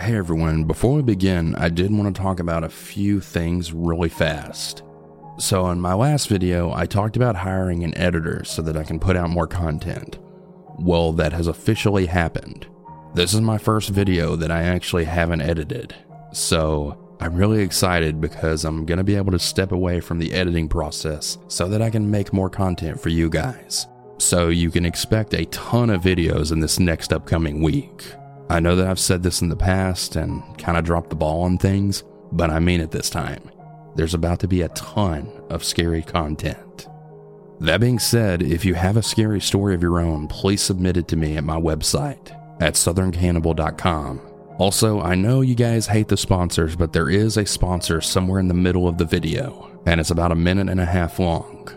Hey everyone, before we begin, I did want to talk about a few things really fast. So, in my last video, I talked about hiring an editor so that I can put out more content. Well, that has officially happened. This is my first video that I actually haven't edited. So, I'm really excited because I'm going to be able to step away from the editing process so that I can make more content for you guys. So, you can expect a ton of videos in this next upcoming week. I know that I've said this in the past and kind of dropped the ball on things, but I mean it this time. There's about to be a ton of scary content. That being said, if you have a scary story of your own, please submit it to me at my website at southerncannibal.com. Also, I know you guys hate the sponsors, but there is a sponsor somewhere in the middle of the video, and it's about a minute and a half long.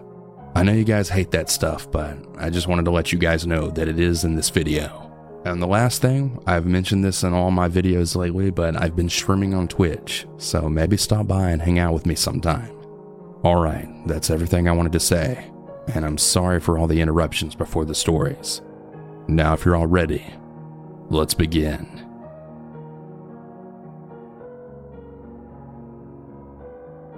I know you guys hate that stuff, but I just wanted to let you guys know that it is in this video. And the last thing, I've mentioned this in all my videos lately, but I've been streaming on Twitch, so maybe stop by and hang out with me sometime. Alright, that's everything I wanted to say, and I'm sorry for all the interruptions before the stories. Now, if you're all ready, let's begin.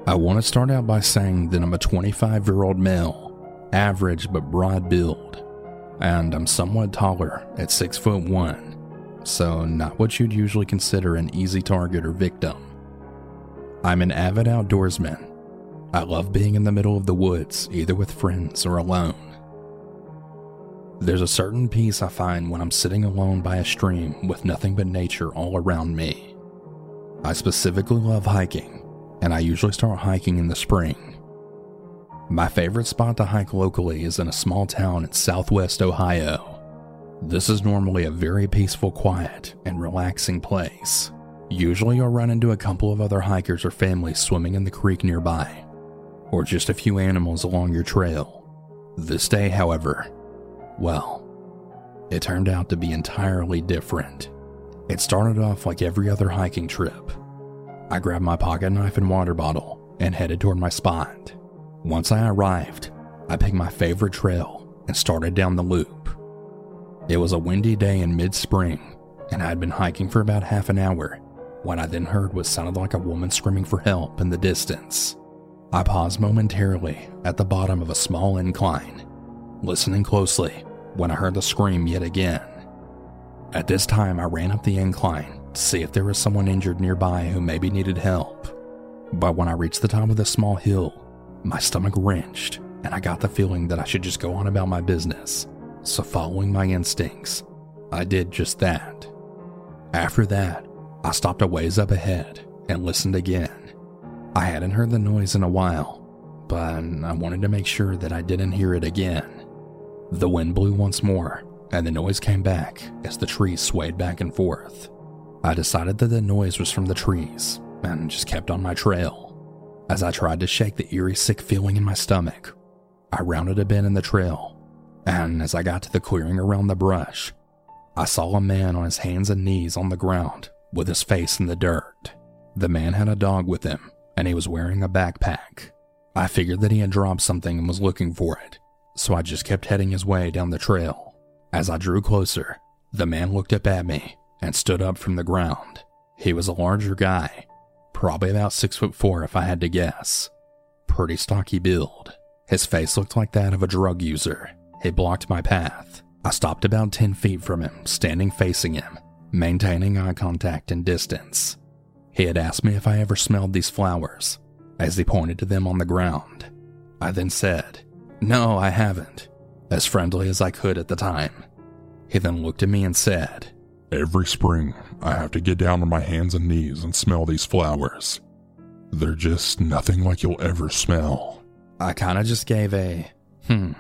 I want to start out by saying that I'm a 25 year old male, average but broad build and I'm somewhat taller at 6 foot 1, so not what you'd usually consider an easy target or victim. I'm an avid outdoorsman. I love being in the middle of the woods, either with friends or alone. There's a certain peace I find when I'm sitting alone by a stream with nothing but nature all around me. I specifically love hiking, and I usually start hiking in the spring my favorite spot to hike locally is in a small town in southwest Ohio. This is normally a very peaceful, quiet, and relaxing place. Usually, you'll run into a couple of other hikers or families swimming in the creek nearby, or just a few animals along your trail. This day, however, well, it turned out to be entirely different. It started off like every other hiking trip. I grabbed my pocket knife and water bottle and headed toward my spot. Once I arrived, I picked my favorite trail and started down the loop. It was a windy day in mid spring, and I had been hiking for about half an hour. What I then heard was sounded like a woman screaming for help in the distance. I paused momentarily at the bottom of a small incline, listening closely when I heard the scream yet again. At this time, I ran up the incline to see if there was someone injured nearby who maybe needed help. But when I reached the top of the small hill, my stomach wrenched, and I got the feeling that I should just go on about my business. So, following my instincts, I did just that. After that, I stopped a ways up ahead and listened again. I hadn't heard the noise in a while, but I wanted to make sure that I didn't hear it again. The wind blew once more, and the noise came back as the trees swayed back and forth. I decided that the noise was from the trees and just kept on my trail. As I tried to shake the eerie sick feeling in my stomach, I rounded a bend in the trail, and as I got to the clearing around the brush, I saw a man on his hands and knees on the ground with his face in the dirt. The man had a dog with him, and he was wearing a backpack. I figured that he had dropped something and was looking for it, so I just kept heading his way down the trail. As I drew closer, the man looked up at me and stood up from the ground. He was a larger guy, probably about six foot four if I had to guess. Pretty stocky build. His face looked like that of a drug user. He blocked my path. I stopped about 10 feet from him, standing facing him, maintaining eye contact and distance. He had asked me if I ever smelled these flowers, as he pointed to them on the ground. I then said, No, I haven't, as friendly as I could at the time. He then looked at me and said, Every spring, I have to get down on my hands and knees and smell these flowers. They're just nothing like you'll ever smell. I kind of just gave a, hmm,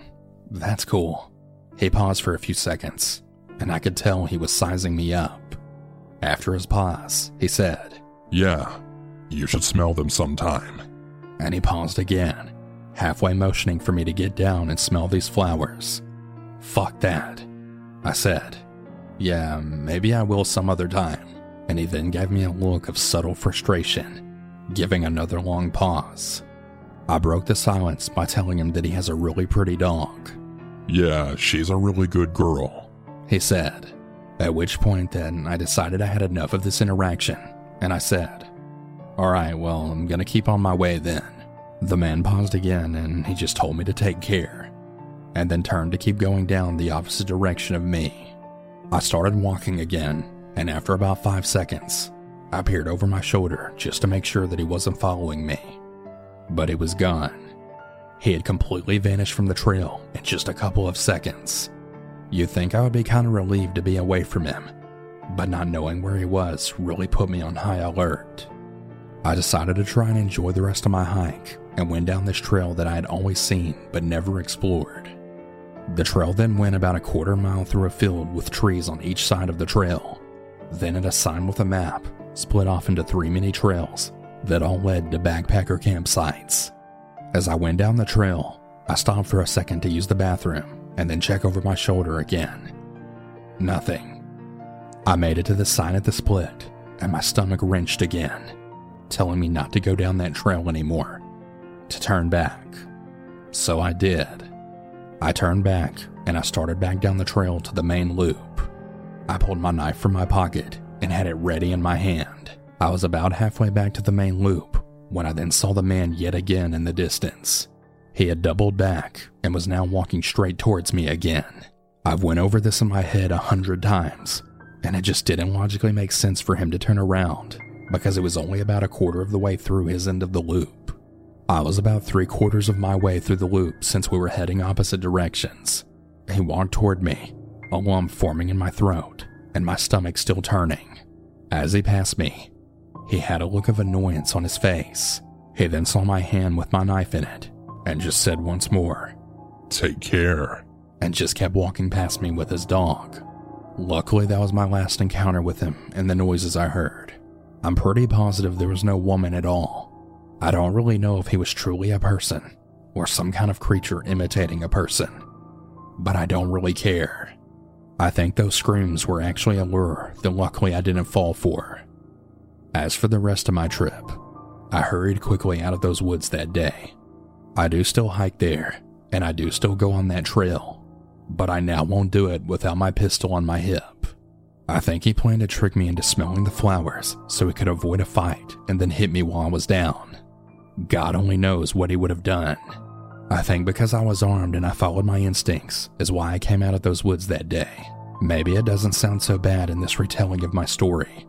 that's cool. He paused for a few seconds, and I could tell he was sizing me up. After his pause, he said, Yeah, you should smell them sometime. And he paused again, halfway motioning for me to get down and smell these flowers. Fuck that, I said. Yeah, maybe I will some other time. And he then gave me a look of subtle frustration, giving another long pause. I broke the silence by telling him that he has a really pretty dog. Yeah, she's a really good girl, he said. At which point, then, I decided I had enough of this interaction, and I said, Alright, well, I'm gonna keep on my way then. The man paused again, and he just told me to take care, and then turned to keep going down the opposite direction of me. I started walking again, and after about five seconds, I peered over my shoulder just to make sure that he wasn't following me. But he was gone. He had completely vanished from the trail in just a couple of seconds. You'd think I would be kind of relieved to be away from him, but not knowing where he was really put me on high alert. I decided to try and enjoy the rest of my hike and went down this trail that I had always seen but never explored. The trail then went about a quarter mile through a field with trees on each side of the trail. Then at a sign with a map, split off into three mini trails that all led to backpacker campsites. As I went down the trail, I stopped for a second to use the bathroom and then check over my shoulder again. Nothing. I made it to the sign at the split, and my stomach wrenched again, telling me not to go down that trail anymore, to turn back. So I did. I turned back and I started back down the trail to the main loop. I pulled my knife from my pocket and had it ready in my hand. I was about halfway back to the main loop when I then saw the man yet again in the distance. He had doubled back and was now walking straight towards me again. I've went over this in my head a hundred times, and it just didn't logically make sense for him to turn around because it was only about a quarter of the way through his end of the loop. I was about three quarters of my way through the loop since we were heading opposite directions. He walked toward me, a lump forming in my throat, and my stomach still turning. As he passed me, he had a look of annoyance on his face. He then saw my hand with my knife in it and just said once more, Take care. and just kept walking past me with his dog. Luckily, that was my last encounter with him and the noises I heard. I'm pretty positive there was no woman at all. I don't really know if he was truly a person or some kind of creature imitating a person, but I don't really care. I think those screams were actually a lure that luckily I didn't fall for. As for the rest of my trip, I hurried quickly out of those woods that day. I do still hike there, and I do still go on that trail, but I now won't do it without my pistol on my hip. I think he planned to trick me into smelling the flowers so he could avoid a fight and then hit me while I was down. God only knows what he would have done. I think because I was armed and I followed my instincts is why I came out of those woods that day. Maybe it doesn't sound so bad in this retelling of my story,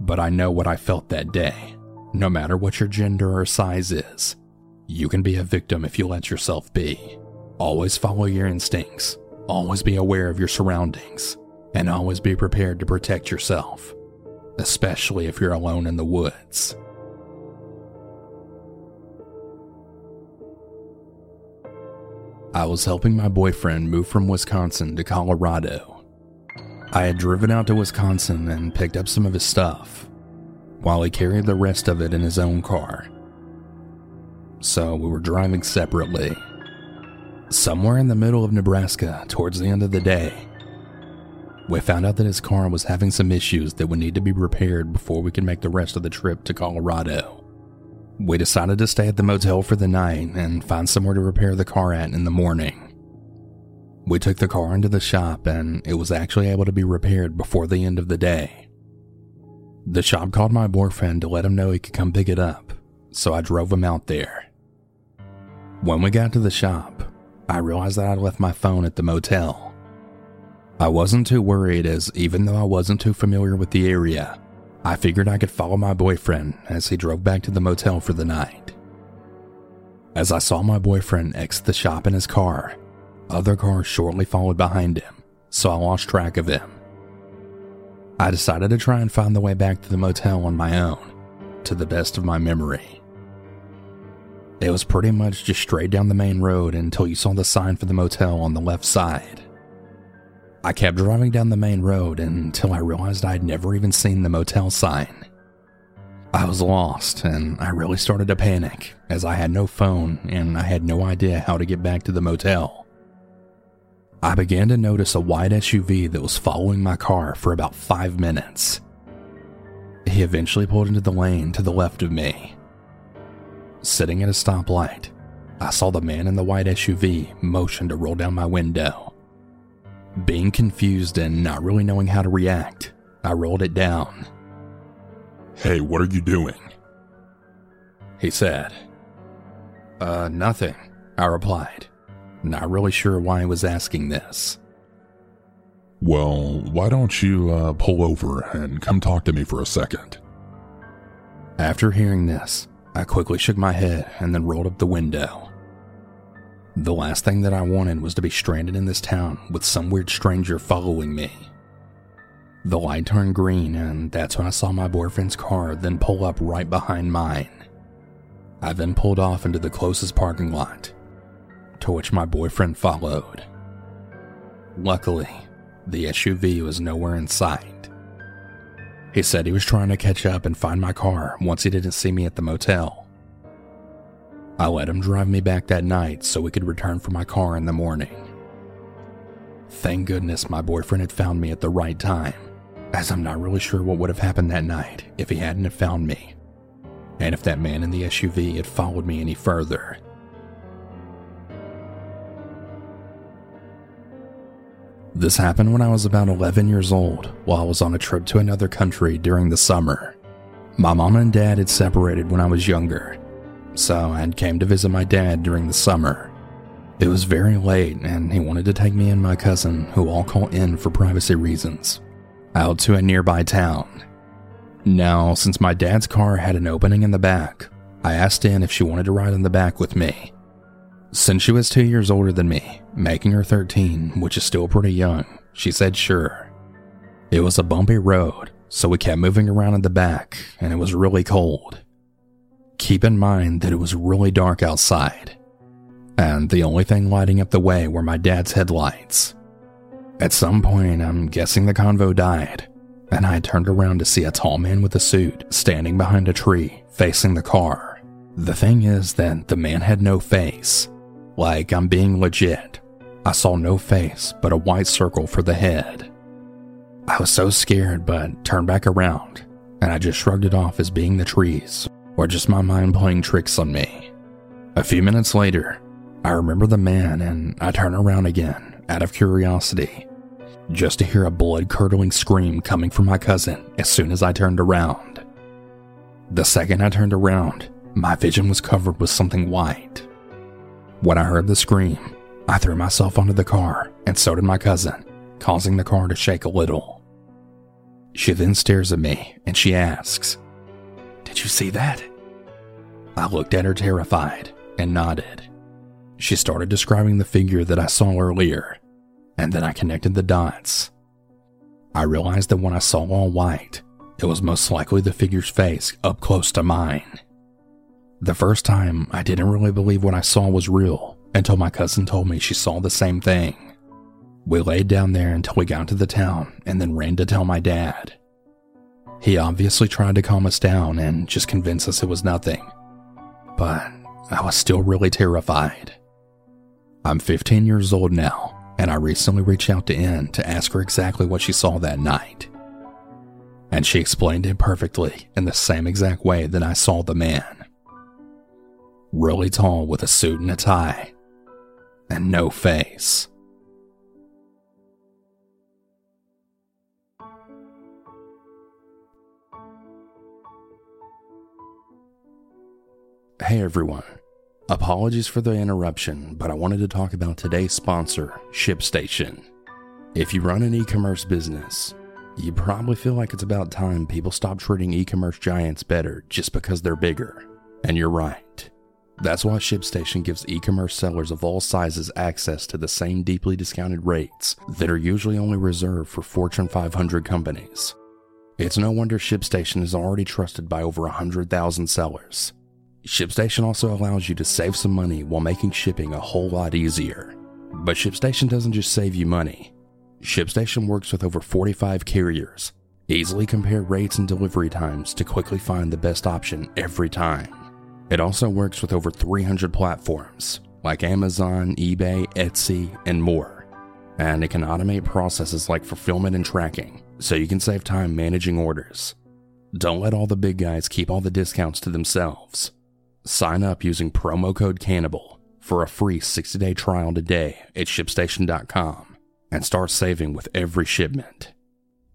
but I know what I felt that day. No matter what your gender or size is, you can be a victim if you let yourself be. Always follow your instincts, always be aware of your surroundings, and always be prepared to protect yourself, especially if you're alone in the woods. I was helping my boyfriend move from Wisconsin to Colorado. I had driven out to Wisconsin and picked up some of his stuff, while he carried the rest of it in his own car. So we were driving separately. Somewhere in the middle of Nebraska, towards the end of the day, we found out that his car was having some issues that would need to be repaired before we could make the rest of the trip to Colorado. We decided to stay at the motel for the night and find somewhere to repair the car at in the morning. We took the car into the shop and it was actually able to be repaired before the end of the day. The shop called my boyfriend to let him know he could come pick it up, so I drove him out there. When we got to the shop, I realized that I left my phone at the motel. I wasn't too worried as even though I wasn't too familiar with the area, I figured I could follow my boyfriend as he drove back to the motel for the night. As I saw my boyfriend exit the shop in his car, other cars shortly followed behind him, so I lost track of him. I decided to try and find the way back to the motel on my own, to the best of my memory. It was pretty much just straight down the main road until you saw the sign for the motel on the left side. I kept driving down the main road until I realized I'd never even seen the motel sign. I was lost and I really started to panic as I had no phone and I had no idea how to get back to the motel. I began to notice a white SUV that was following my car for about five minutes. He eventually pulled into the lane to the left of me. Sitting at a stoplight, I saw the man in the white SUV motion to roll down my window. Being confused and not really knowing how to react, I rolled it down. Hey, what are you doing? He said. Uh, nothing, I replied, not really sure why he was asking this. Well, why don't you uh, pull over and come talk to me for a second? After hearing this, I quickly shook my head and then rolled up the window. The last thing that I wanted was to be stranded in this town with some weird stranger following me. The light turned green, and that's when I saw my boyfriend's car then pull up right behind mine. I then pulled off into the closest parking lot, to which my boyfriend followed. Luckily, the SUV was nowhere in sight. He said he was trying to catch up and find my car once he didn't see me at the motel. I let him drive me back that night so we could return for my car in the morning. Thank goodness my boyfriend had found me at the right time, as I'm not really sure what would have happened that night if he hadn't have found me, and if that man in the SUV had followed me any further. This happened when I was about 11 years old while I was on a trip to another country during the summer. My mom and dad had separated when I was younger, so I came to visit my dad during the summer. It was very late and he wanted to take me and my cousin, who all call N for privacy reasons, out to a nearby town. Now, since my dad's car had an opening in the back, I asked N if she wanted to ride in the back with me. Since she was two years older than me, making her 13, which is still pretty young, she said sure. It was a bumpy road, so we kept moving around in the back, and it was really cold. Keep in mind that it was really dark outside, and the only thing lighting up the way were my dad's headlights. At some point, I'm guessing the convo died, and I turned around to see a tall man with a suit standing behind a tree facing the car. The thing is that the man had no face, like I'm being legit. I saw no face but a white circle for the head. I was so scared but turned back around and I just shrugged it off as being the trees or just my mind playing tricks on me. A few minutes later, I remember the man and I turn around again out of curiosity just to hear a blood curdling scream coming from my cousin as soon as I turned around. The second I turned around, my vision was covered with something white. When I heard the scream, I threw myself onto the car, and so did my cousin, causing the car to shake a little. She then stares at me and she asks, Did you see that? I looked at her terrified and nodded. She started describing the figure that I saw earlier, and then I connected the dots. I realized that when I saw all white, it was most likely the figure's face up close to mine. The first time, I didn't really believe what I saw was real until my cousin told me she saw the same thing. We laid down there until we got to the town and then ran to tell my dad. He obviously tried to calm us down and just convince us it was nothing. But I was still really terrified. I'm 15 years old now, and I recently reached out to N to ask her exactly what she saw that night. And she explained it perfectly in the same exact way that I saw the man really tall with a suit and a tie, and no face. Hey everyone. Apologies for the interruption, but I wanted to talk about today's sponsor, ShipStation. If you run an e commerce business, you probably feel like it's about time people stop treating e commerce giants better just because they're bigger. And you're right. That's why ShipStation gives e commerce sellers of all sizes access to the same deeply discounted rates that are usually only reserved for Fortune 500 companies. It's no wonder ShipStation is already trusted by over 100,000 sellers. ShipStation also allows you to save some money while making shipping a whole lot easier. But ShipStation doesn't just save you money. ShipStation works with over 45 carriers, easily compare rates and delivery times to quickly find the best option every time. It also works with over 300 platforms like Amazon, eBay, Etsy, and more. And it can automate processes like fulfillment and tracking, so you can save time managing orders. Don't let all the big guys keep all the discounts to themselves. Sign up using promo code CANNIBAL for a free 60 day trial today at shipstation.com and start saving with every shipment.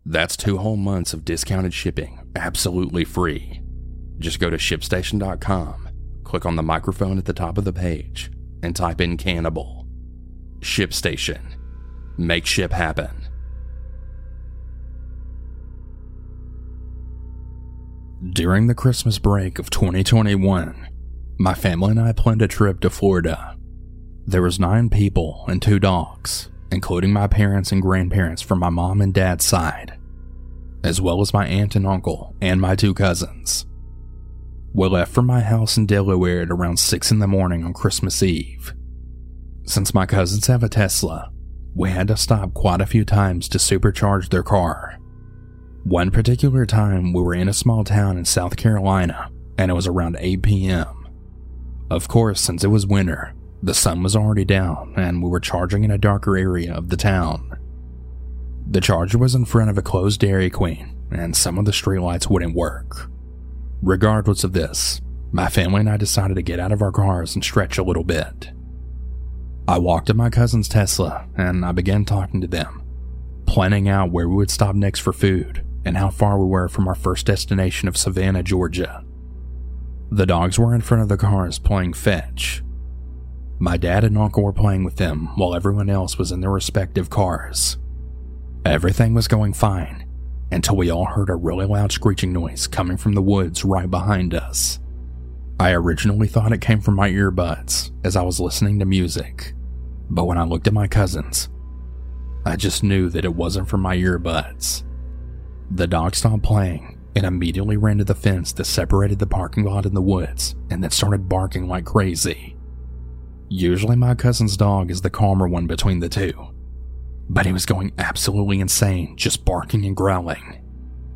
That's two whole months of discounted shipping, absolutely free. Just go to shipstation.com, click on the microphone at the top of the page, and type in cannibal. ShipStation. Make ship happen. During the Christmas break of 2021, my family and I planned a trip to Florida. There was nine people and two dogs, including my parents and grandparents from my mom and dad's side, as well as my aunt and uncle and my two cousins. We left from my house in Delaware at around 6 in the morning on Christmas Eve. Since my cousins have a Tesla, we had to stop quite a few times to supercharge their car. One particular time, we were in a small town in South Carolina, and it was around 8 p.m. Of course, since it was winter, the sun was already down, and we were charging in a darker area of the town. The charger was in front of a closed Dairy Queen, and some of the streetlights wouldn't work. Regardless of this, my family and I decided to get out of our cars and stretch a little bit. I walked to my cousin's Tesla and I began talking to them, planning out where we would stop next for food and how far we were from our first destination of Savannah, Georgia. The dogs were in front of the cars playing fetch, my dad and uncle were playing with them while everyone else was in their respective cars. Everything was going fine until we all heard a really loud screeching noise coming from the woods right behind us. I originally thought it came from my earbuds as I was listening to music, but when I looked at my cousins, I just knew that it wasn't from my earbuds. The dog stopped playing and immediately ran to the fence that separated the parking lot and the woods and then started barking like crazy. Usually, my cousin's dog is the calmer one between the two, but he was going absolutely insane, just barking and growling.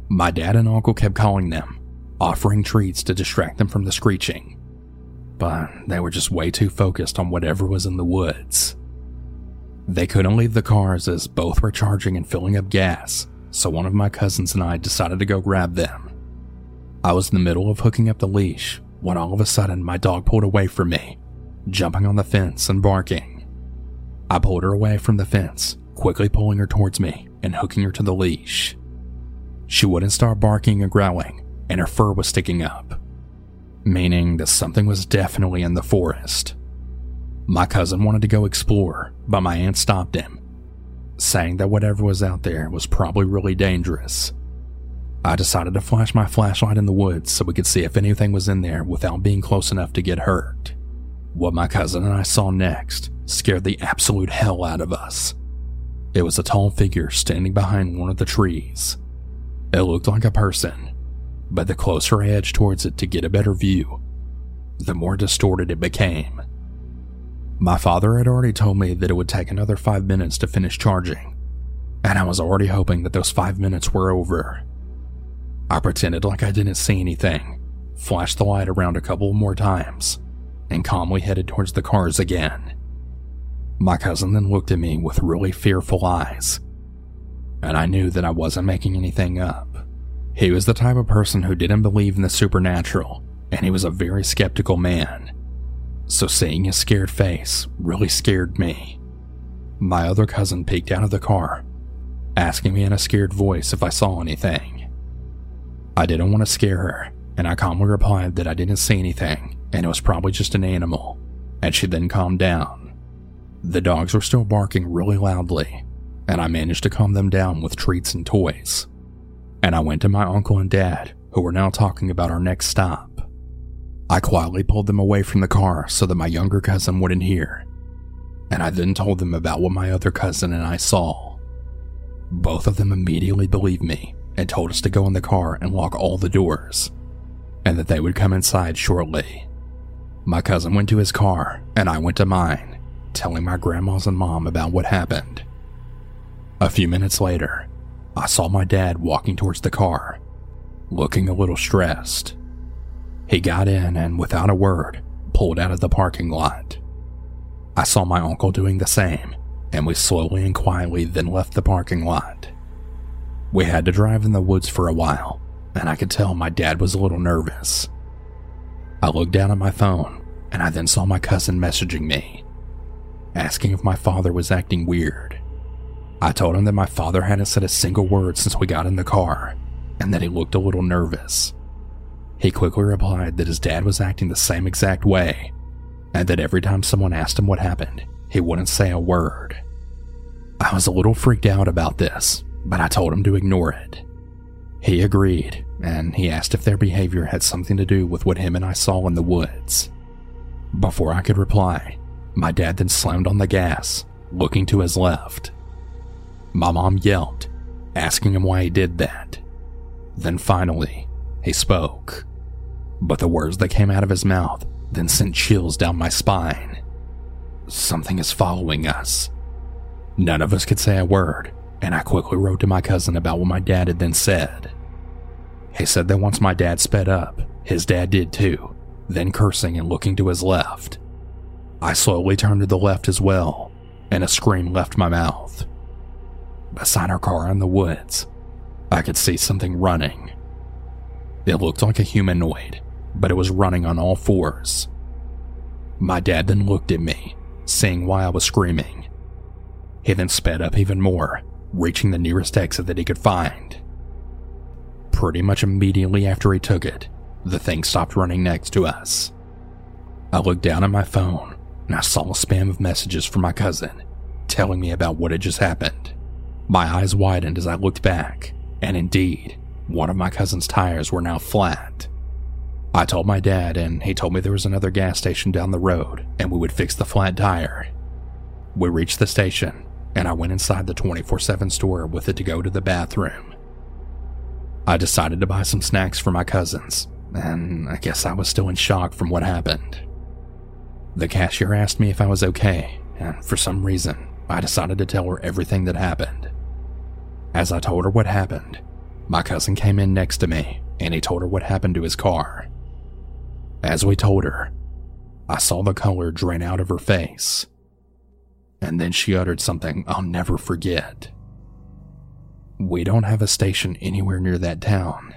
My dad and uncle kept calling them, offering treats to distract them from the screeching, but they were just way too focused on whatever was in the woods. They couldn't leave the cars as both were charging and filling up gas, so one of my cousins and I decided to go grab them. I was in the middle of hooking up the leash when all of a sudden my dog pulled away from me jumping on the fence and barking. I pulled her away from the fence, quickly pulling her towards me and hooking her to the leash. She wouldn't stop barking and growling, and her fur was sticking up, meaning that something was definitely in the forest. My cousin wanted to go explore, but my aunt stopped him, saying that whatever was out there was probably really dangerous. I decided to flash my flashlight in the woods so we could see if anything was in there without being close enough to get hurt. What my cousin and I saw next scared the absolute hell out of us. It was a tall figure standing behind one of the trees. It looked like a person, but the closer I edged towards it to get a better view, the more distorted it became. My father had already told me that it would take another five minutes to finish charging, and I was already hoping that those five minutes were over. I pretended like I didn't see anything, flashed the light around a couple more times, and calmly headed towards the cars again. My cousin then looked at me with really fearful eyes, and I knew that I wasn't making anything up. He was the type of person who didn't believe in the supernatural, and he was a very skeptical man. So seeing his scared face really scared me. My other cousin peeked out of the car, asking me in a scared voice if I saw anything. I didn't want to scare her, and I calmly replied that I didn't see anything and it was probably just an animal, and she then calmed down. The dogs were still barking really loudly, and I managed to calm them down with treats and toys. And I went to my uncle and dad, who were now talking about our next stop. I quietly pulled them away from the car so that my younger cousin wouldn't hear, and I then told them about what my other cousin and I saw. Both of them immediately believed me and told us to go in the car and lock all the doors, and that they would come inside shortly. My cousin went to his car, and I went to mine, telling my grandmas and mom about what happened. A few minutes later, I saw my dad walking towards the car, looking a little stressed. He got in and, without a word, pulled out of the parking lot. I saw my uncle doing the same, and we slowly and quietly then left the parking lot. We had to drive in the woods for a while, and I could tell my dad was a little nervous. I looked down at my phone, and I then saw my cousin messaging me, asking if my father was acting weird. I told him that my father hadn't said a single word since we got in the car and that he looked a little nervous. He quickly replied that his dad was acting the same exact way and that every time someone asked him what happened, he wouldn't say a word. I was a little freaked out about this, but I told him to ignore it. He agreed, and he asked if their behavior had something to do with what him and I saw in the woods. Before I could reply, my dad then slammed on the gas, looking to his left. My mom yelped, asking him why he did that. Then finally, he spoke. But the words that came out of his mouth then sent chills down my spine. Something is following us. None of us could say a word, and I quickly wrote to my cousin about what my dad had then said. He said that once my dad sped up, his dad did too, then cursing and looking to his left. I slowly turned to the left as well, and a scream left my mouth. Beside our car in the woods, I could see something running. It looked like a humanoid, but it was running on all fours. My dad then looked at me, seeing why I was screaming. He then sped up even more, reaching the nearest exit that he could find. Pretty much immediately after he took it, the thing stopped running next to us. I looked down at my phone and I saw a spam of messages from my cousin telling me about what had just happened. My eyes widened as I looked back, and indeed, one of my cousin's tires were now flat. I told my dad, and he told me there was another gas station down the road and we would fix the flat tire. We reached the station, and I went inside the 24 7 store with it to go to the bathroom. I decided to buy some snacks for my cousins, and I guess I was still in shock from what happened. The cashier asked me if I was okay, and for some reason, I decided to tell her everything that happened. As I told her what happened, my cousin came in next to me and he told her what happened to his car. As we told her, I saw the color drain out of her face. And then she uttered something I'll never forget. We don't have a station anywhere near that town,